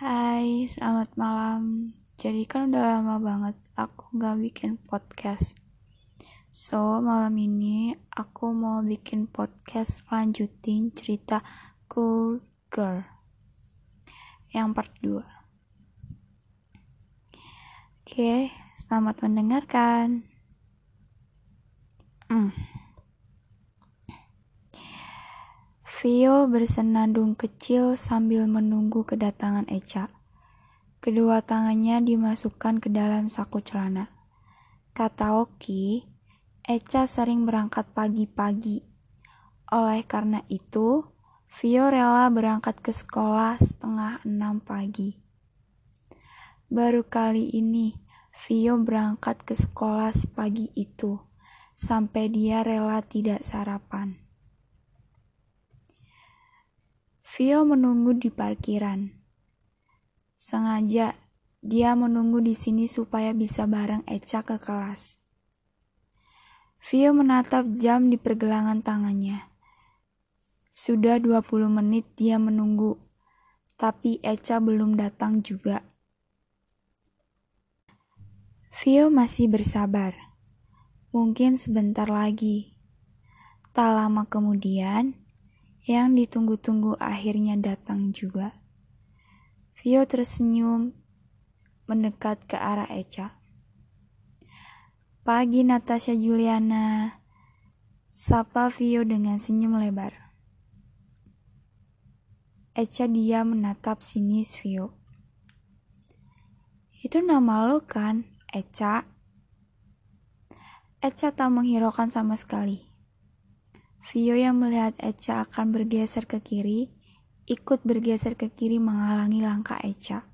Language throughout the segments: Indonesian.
Hai, selamat malam. Jadi kan udah lama banget aku gak bikin podcast. So, malam ini aku mau bikin podcast lanjutin cerita Cool Girl. Yang part 2. Oke, selamat mendengarkan. Hmm. Vio bersenandung kecil sambil menunggu kedatangan Echa. Kedua tangannya dimasukkan ke dalam saku celana. Kata Oki, Echa sering berangkat pagi-pagi. Oleh karena itu, Vio rela berangkat ke sekolah setengah enam pagi. Baru kali ini, Vio berangkat ke sekolah sepagi itu, sampai dia rela tidak sarapan. Vio menunggu di parkiran. Sengaja dia menunggu di sini supaya bisa bareng Echa ke kelas. Vio menatap jam di pergelangan tangannya. Sudah 20 menit dia menunggu, tapi Echa belum datang juga. Vio masih bersabar. Mungkin sebentar lagi. Tak lama kemudian, yang ditunggu-tunggu akhirnya datang juga. Vio tersenyum mendekat ke arah Echa. Pagi Natasha Juliana, sapa Vio dengan senyum lebar. Echa dia menatap sinis Vio. Itu nama lo kan, Echa? Echa tak menghiraukan sama sekali. Vio yang melihat Echa akan bergeser ke kiri, ikut bergeser ke kiri menghalangi langkah Echa.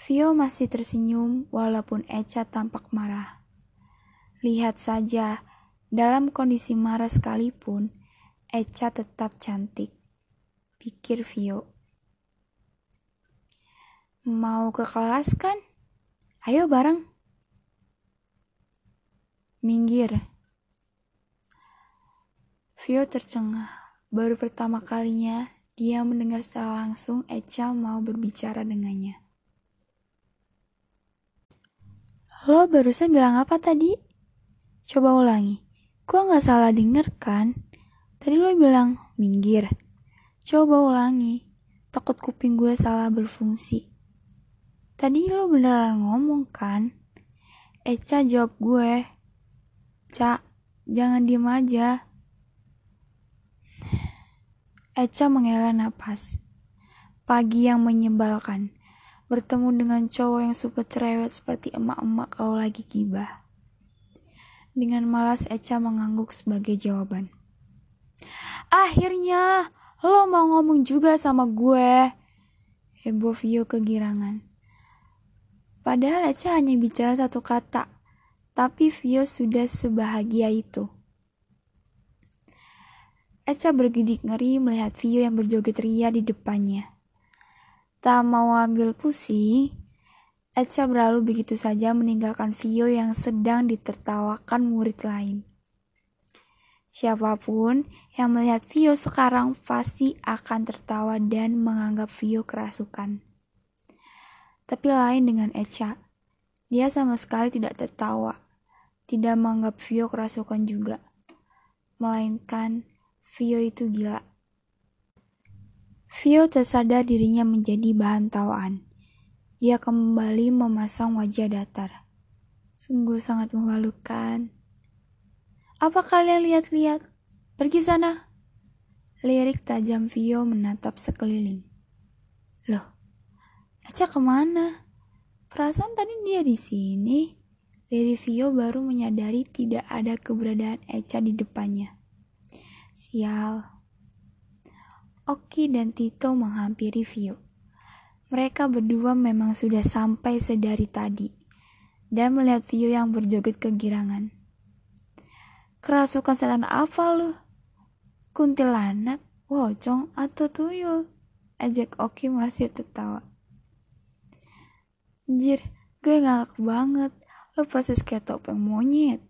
Vio masih tersenyum walaupun Echa tampak marah. Lihat saja, dalam kondisi marah sekalipun, Echa tetap cantik. Pikir Vio. Mau ke kelas kan? Ayo bareng. Minggir, Vio tercengah. Baru pertama kalinya dia mendengar secara langsung Echa mau berbicara dengannya. Lo barusan bilang apa tadi? Coba ulangi. Gua nggak salah denger kan? Tadi lo bilang minggir. Coba ulangi. Takut kuping gue salah berfungsi. Tadi lo beneran ngomong kan? Echa jawab gue. Cak, jangan diem aja. Echa menghela napas. Pagi yang menyebalkan. Bertemu dengan cowok yang super cerewet seperti emak-emak kalau lagi gibah. Dengan malas Echa mengangguk sebagai jawaban. Akhirnya, lo mau ngomong juga sama gue. Heboh Vio kegirangan. Padahal Echa hanya bicara satu kata, tapi Vio sudah sebahagia itu. Echa bergidik ngeri melihat Vio yang berjoget ria di depannya. Tak mau ambil pusing, Echa berlalu begitu saja meninggalkan Vio yang sedang ditertawakan murid lain. Siapa pun yang melihat Vio sekarang pasti akan tertawa dan menganggap Vio kerasukan. Tapi lain dengan Echa, dia sama sekali tidak tertawa, tidak menganggap Vio kerasukan juga, melainkan Vio itu gila. Vio tersadar dirinya menjadi bahan tawaan. Dia kembali memasang wajah datar. Sungguh sangat memalukan. Apa kalian lihat-lihat? Pergi sana. Lirik tajam Vio menatap sekeliling. Loh, Eca ke mana? Perasaan tadi dia di sini. Dari Vio baru menyadari tidak ada keberadaan Eca di depannya. Sial. Oki dan Tito menghampiri Vio. Mereka berdua memang sudah sampai sedari tadi dan melihat Vio yang berjoget kegirangan. Kerasukan setan apa lu? Kuntilanak, wocong, atau tuyul? Ajak Oki masih tertawa. Anjir, gue ngakak banget. Lo proses kayak topeng monyet.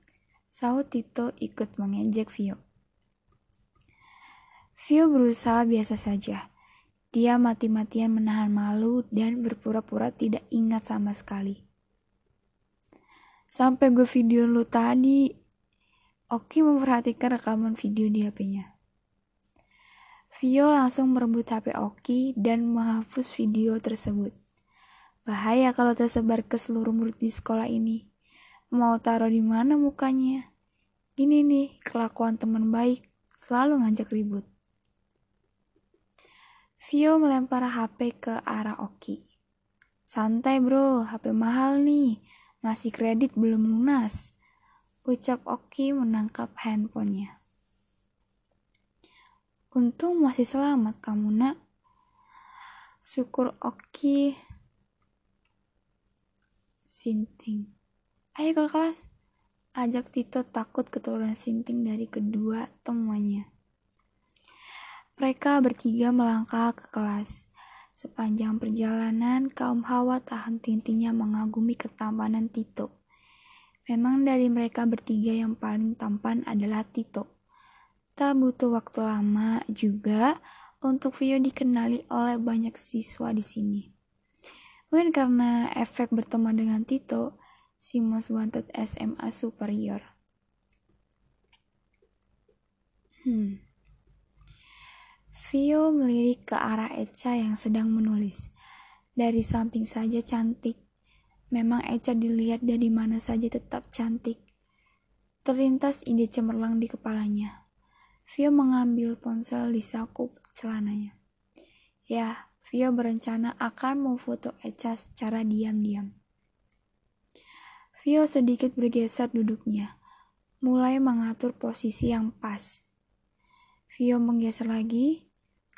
Saud Tito ikut mengejek Vio. Vio berusaha biasa saja. Dia mati-matian menahan malu dan berpura-pura tidak ingat sama sekali. Sampai gue video lu tadi. Oki memperhatikan rekaman video di HP-nya. Vio langsung merebut HP Oki dan menghapus video tersebut. Bahaya kalau tersebar ke seluruh murid di sekolah ini. Mau taruh di mana mukanya? Gini nih, kelakuan teman baik selalu ngajak ribut. Vio melempar HP ke arah Oki. Santai bro, HP mahal nih. Masih kredit belum lunas. Ucap Oki menangkap handphonenya. Untung masih selamat kamu nak. Syukur Oki. Sinting. Ayo ke kelas. Ajak Tito takut keturunan Sinting dari kedua temannya. Mereka bertiga melangkah ke kelas. Sepanjang perjalanan, kaum hawa tak henti-hentinya mengagumi ketampanan Tito. Memang dari mereka bertiga yang paling tampan adalah Tito. Tak butuh waktu lama juga untuk Vio dikenali oleh banyak siswa di sini. Mungkin karena efek berteman dengan Tito, si most wanted SMA superior. Hmm. Vio melirik ke arah Echa yang sedang menulis. Dari samping saja cantik. Memang Echa dilihat dari mana saja tetap cantik. Terlintas ide cemerlang di kepalanya. Vio mengambil ponsel di saku celananya. Ya, Vio berencana akan memfoto Echa secara diam-diam. Vio sedikit bergeser duduknya, mulai mengatur posisi yang pas. Vio menggeser lagi,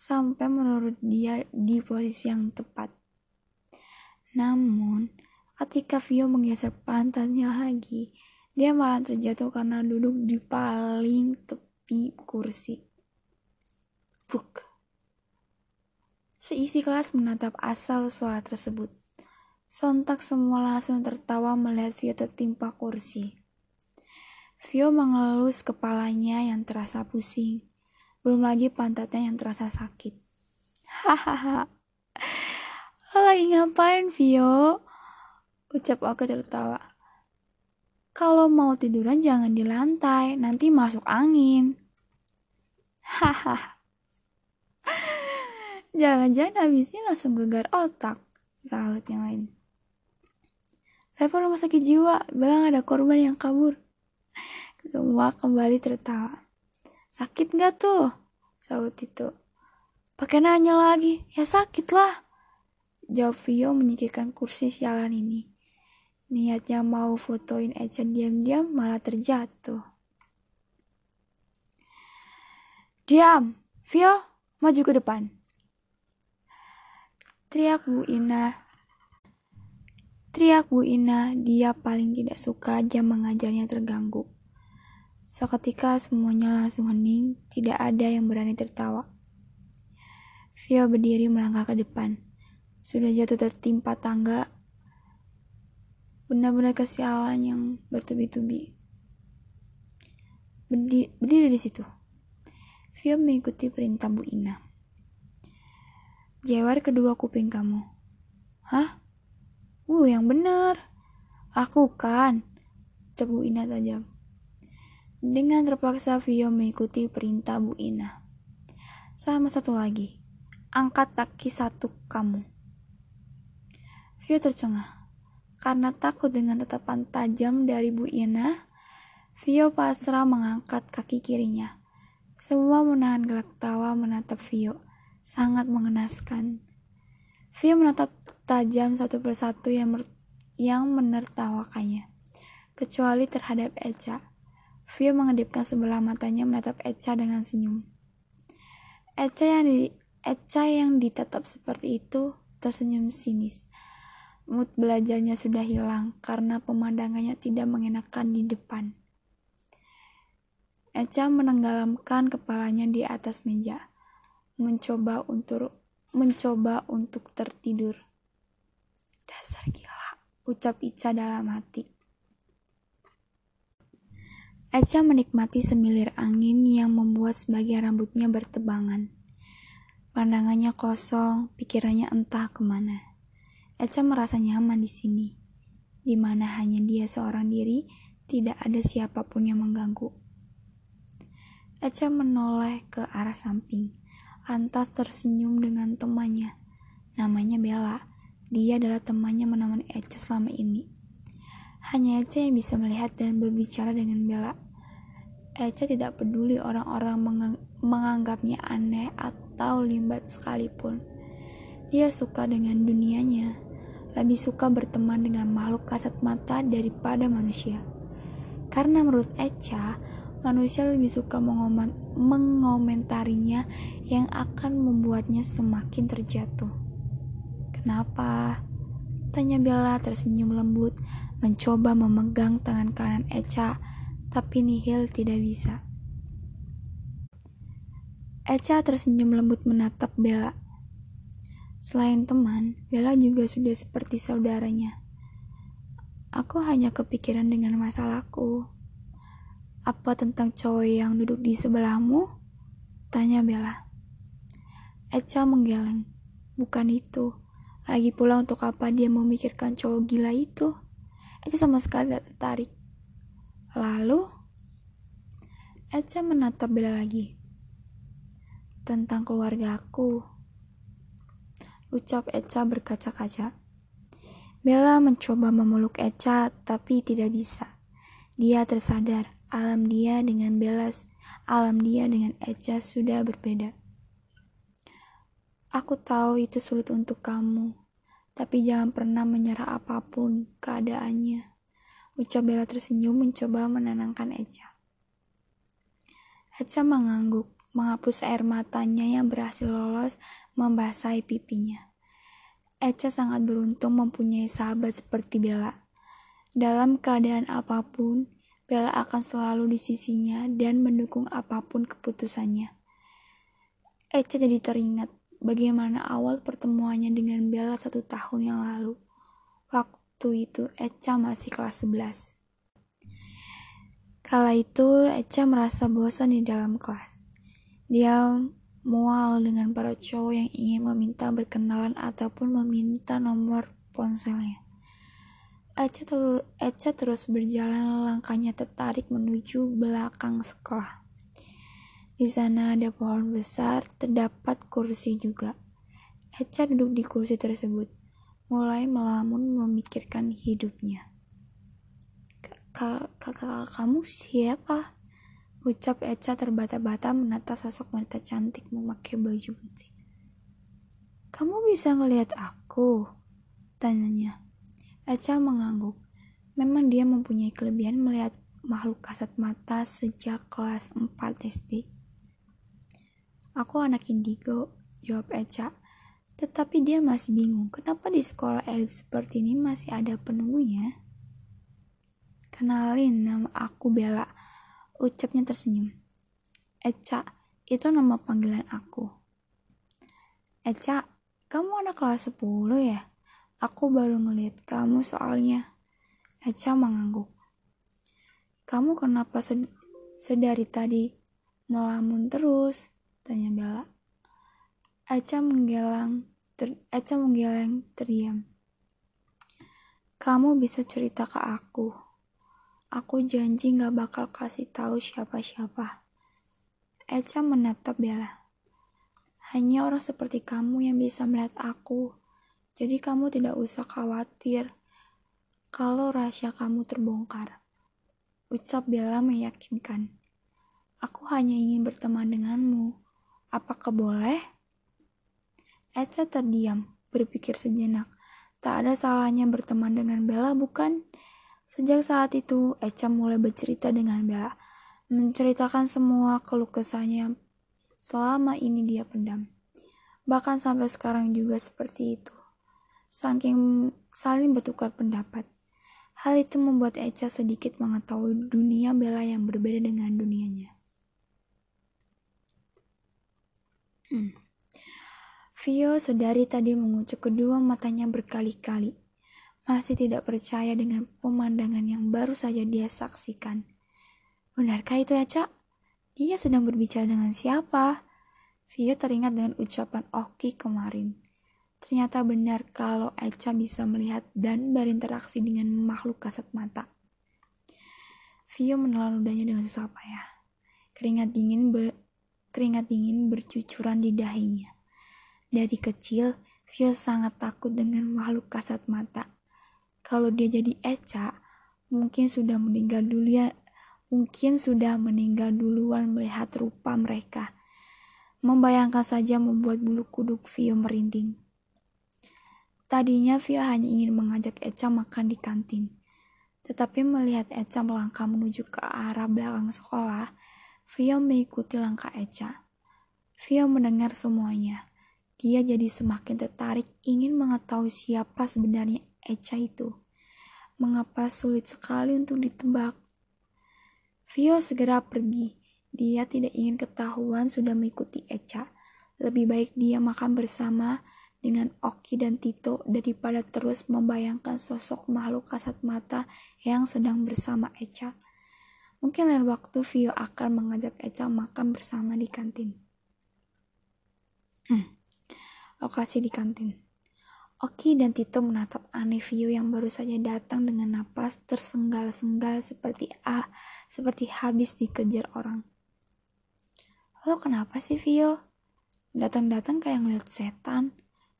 sampai menurut dia di posisi yang tepat. Namun, ketika Vio menggeser pantatnya lagi, dia malah terjatuh karena duduk di paling tepi kursi. Bruk. Seisi kelas menatap asal suara tersebut. Sontak semua langsung tertawa melihat Vio tertimpa kursi. Vio mengelus kepalanya yang terasa pusing. Belum lagi pantatnya yang terasa sakit. Hahaha. Lagi ngapain, Vio? Ucap aku tertawa. Kalau mau tiduran jangan di lantai, nanti masuk angin. Hahaha. Jangan-jangan habisnya langsung gegar otak. Salut yang lain. Saya rumah sakit jiwa, bilang ada korban yang kabur. Semua kembali tertawa. Sakit nggak tuh? Saut itu. Pakai nanya lagi. Ya sakit lah. Jawab Vio menyikirkan kursi sialan ini. Niatnya mau fotoin Echa diam-diam malah terjatuh. Diam! Vio, maju ke depan. Teriak Bu Ina. Teriak Bu Ina, dia paling tidak suka jam mengajarnya terganggu. Seketika semuanya langsung hening, tidak ada yang berani tertawa. Vio berdiri melangkah ke depan. Sudah jatuh tertimpa tangga. Benar-benar kesialan yang bertubi-tubi. Berdiri, berdiri di situ. Vio mengikuti perintah Bu Ina. Jawar kedua kuping kamu. Hah? Uh, yang benar. Lakukan. Cebu Ina tajam. Dengan terpaksa Vio mengikuti perintah Bu Ina. Sama satu lagi, angkat kaki satu kamu. Vio tercengah. Karena takut dengan tatapan tajam dari Bu Ina, Vio pasrah mengangkat kaki kirinya. Semua menahan gelak tawa menatap Vio. Sangat mengenaskan. Vio menatap tajam satu persatu yang, yang menertawakannya. Kecuali terhadap Echa Vio mengedipkan sebelah matanya menatap Echa dengan senyum. Echa yang di Echa yang ditatap seperti itu tersenyum sinis. Mood belajarnya sudah hilang karena pemandangannya tidak mengenakan di depan. Echa menenggelamkan kepalanya di atas meja, mencoba untuk mencoba untuk tertidur. Dasar gila, ucap Ica dalam hati. Echa menikmati semilir angin yang membuat sebagian rambutnya bertebangan. Pandangannya kosong, pikirannya entah ke mana. Echa merasa nyaman di sini, di mana hanya dia seorang diri, tidak ada siapa pun yang mengganggu. Echa menoleh ke arah samping, lantas tersenyum dengan temannya. Namanya Bella. Dia adalah temannya menemani Echa selama ini. Hanya Echa yang bisa melihat dan berbicara dengan Bella. Echa tidak peduli orang-orang mengang menganggapnya aneh atau limbat sekalipun. Dia suka dengan dunianya, lebih suka berteman dengan makhluk kasat mata daripada manusia. Karena menurut Echa, manusia lebih suka mengomentarinya yang akan membuatnya semakin terjatuh. Kenapa? Tanya Bella tersenyum lembut, mencoba memegang tangan kanan Echa, tapi Nihil tidak bisa. Echa tersenyum lembut menatap Bella. Selain teman, Bella juga sudah seperti saudaranya. Aku hanya kepikiran dengan masalahku. Apa tentang cowok yang duduk di sebelahmu? Tanya Bella. Echa menggeleng. Bukan itu. Lagi pula untuk apa dia memikirkan cowok gila itu? Echa sama sekali tidak tertarik. Lalu, Echa menatap Bella lagi tentang keluarga aku. Ucap Echa berkaca-kaca. Bella mencoba memeluk Echa, tapi tidak bisa. Dia tersadar, alam dia dengan Bella, alam dia dengan Echa sudah berbeda. Aku tahu itu sulit untuk kamu, tapi jangan pernah menyerah apa pun keadaannya. Ucap Bella tersenyum mencoba menenangkan Echa. Echa mengangguk menghapus air matanya yang berhasil lolos membasahi pipinya. Echa sangat beruntung mempunyai sahabat seperti Bella. Dalam keadaan apa pun, Bella akan selalu di sisinya dan mendukung apa pun keputusannya. Echa jadi teringat bagaimana awal pertemuannya dengan Bella satu tahun yang lalu. Waktu itu Echa masih kelas 11. Kala itu Echa merasa bosan di dalam kelas. Dia mual dengan para cowok yang ingin meminta berkenalan ataupun meminta nomor ponselnya. Echa, terus, Echa terus berjalan langkahnya tertarik menuju belakang sekolah. Di sana ada pohon besar, terdapat kursi juga. Echa duduk di kursi tersebut, mulai melamun memikirkan hidupnya. Kakak kamu siapa? Ucap Echa terbata-bata menatap sosok wanita cantik memakai baju putih. Kamu bisa ngelihat aku? Tanyanya. Echa mengangguk. Memang dia mempunyai kelebihan melihat makhluk kasat mata sejak kelas 4 SD. Aku anak indigo, jawab Echa. Tetapi dia masih bingung kenapa di sekolah elit seperti ini masih ada penunggunya. Kenalin, nama aku Bella Ucapnya tersenyum. Eca, itu nama panggilan aku. Eca, kamu anak kelas 10 ya? Aku baru ngeliat kamu soalnya. Eca mengangguk. Kamu kenapa sed sedari tadi melamun terus? Tanya Bella. Eca menggelang, ter Eca menggeleng terdiam. Kamu bisa cerita ke aku. Aku janji gak bakal kasih tahu siapa-siapa. Echa menatap Bella. Hanya orang seperti kamu yang bisa melihat aku. Jadi kamu tidak usah khawatir kalau rahasia kamu terbongkar. Ucap Bella meyakinkan. Aku hanya ingin berteman denganmu. Apakah boleh? Echa terdiam, berpikir sejenak. Tak ada salahnya berteman dengan Bella, bukan? Sejak saat itu, Echa mulai bercerita dengan Bella, menceritakan semua keluh kesahnya selama ini dia pendam. Bahkan sampai sekarang juga seperti itu. Saking saling bertukar pendapat. Hal itu membuat Echa sedikit mengetahui dunia Bella yang berbeda dengan dunianya. Hmm. Vio sedari tadi mengucuk kedua matanya berkali-kali masih tidak percaya dengan pemandangan yang baru saja dia saksikan. Benarkah itu ya, Cak? Dia sedang berbicara dengan siapa? Vio teringat dengan ucapan Oki kemarin. Ternyata benar kalau Echa bisa melihat dan berinteraksi dengan makhluk kasat mata. Vio menelan ludahnya dengan susah payah. Keringat dingin ber, keringat dingin bercucuran di dahinya. Dari kecil, Vio sangat takut dengan makhluk kasat mata. Kalau dia jadi Echa, mungkin sudah meninggal dulu mungkin sudah meninggal duluan melihat rupa mereka. Membayangkan saja membuat bulu kuduk Vio merinding. Tadinya Vio hanya ingin mengajak Echa makan di kantin. Tetapi melihat Echa melangkah menuju ke arah belakang sekolah, Vio mengikuti langkah Echa. Vio mendengar semuanya. Dia jadi semakin tertarik ingin mengetahui siapa sebenarnya Echa itu. Mengapa sulit sekali untuk ditebak? Vio segera pergi. Dia tidak ingin ketahuan sudah mengikuti Echa. Lebih baik dia makan bersama dengan Oki dan Tito daripada terus membayangkan sosok makhluk kasat mata yang sedang bersama Echa. Mungkin lain waktu Vio akan mengajak Echa makan bersama di kantin. Hmm. Lokasi di kantin. Oki dan Tito menatap aneh Vio yang baru saja datang dengan napas tersenggal-senggal seperti ah, seperti habis dikejar orang. Lo kenapa sih Vio? Datang-datang kayak ngeliat setan.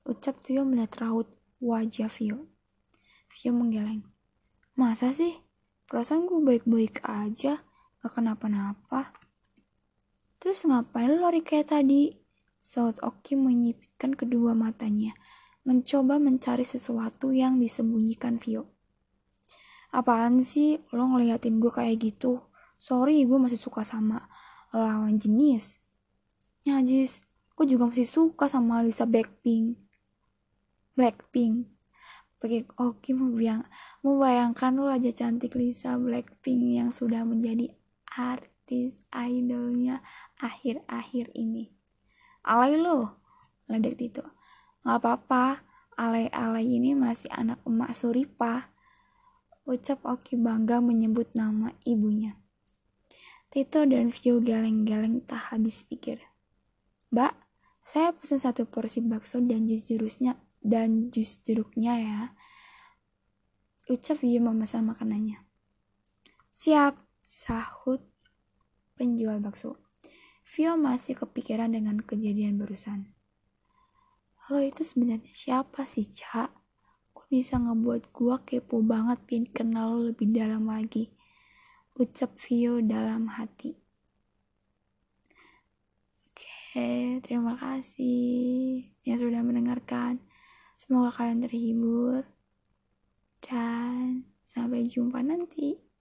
Ucap Vio melihat raut wajah Vio. Vio menggeleng. Masa sih? Perasaan gue baik-baik aja, gak kenapa-napa. Terus ngapain lo lari kayak tadi? Saud Oki menyipitkan kedua matanya, mencoba mencari sesuatu yang disembunyikan Vio. Apaan sih lo ngeliatin gue kayak gitu? Sorry, gue masih suka sama lawan jenis. Nyajis, gue juga masih suka sama Lisa Blackpink. Blackpink. Bagi Oki membayang, membayangkan wajah cantik Lisa Blackpink yang sudah menjadi artis idolnya akhir-akhir ini. Alay lo, ledek Tito. Gak apa-apa, alay-alay ini masih anak emak Suripa. Ucap Oki bangga menyebut nama ibunya. Tito dan Vio geleng-geleng tak habis pikir. Mbak, saya pesan satu porsi bakso dan jus jurusnya dan jus jeruknya ya. Ucap dia memesan makanannya. Siap, sahut penjual bakso. Vio masih kepikiran dengan kejadian barusan. Lo itu sebenarnya siapa sih, Cak? Kok bisa ngebuat gua kepo banget pin kenal lo lebih dalam lagi? Ucap Vio dalam hati. Oke, terima kasih yang sudah mendengarkan. Semoga kalian terhibur dan sampai jumpa nanti.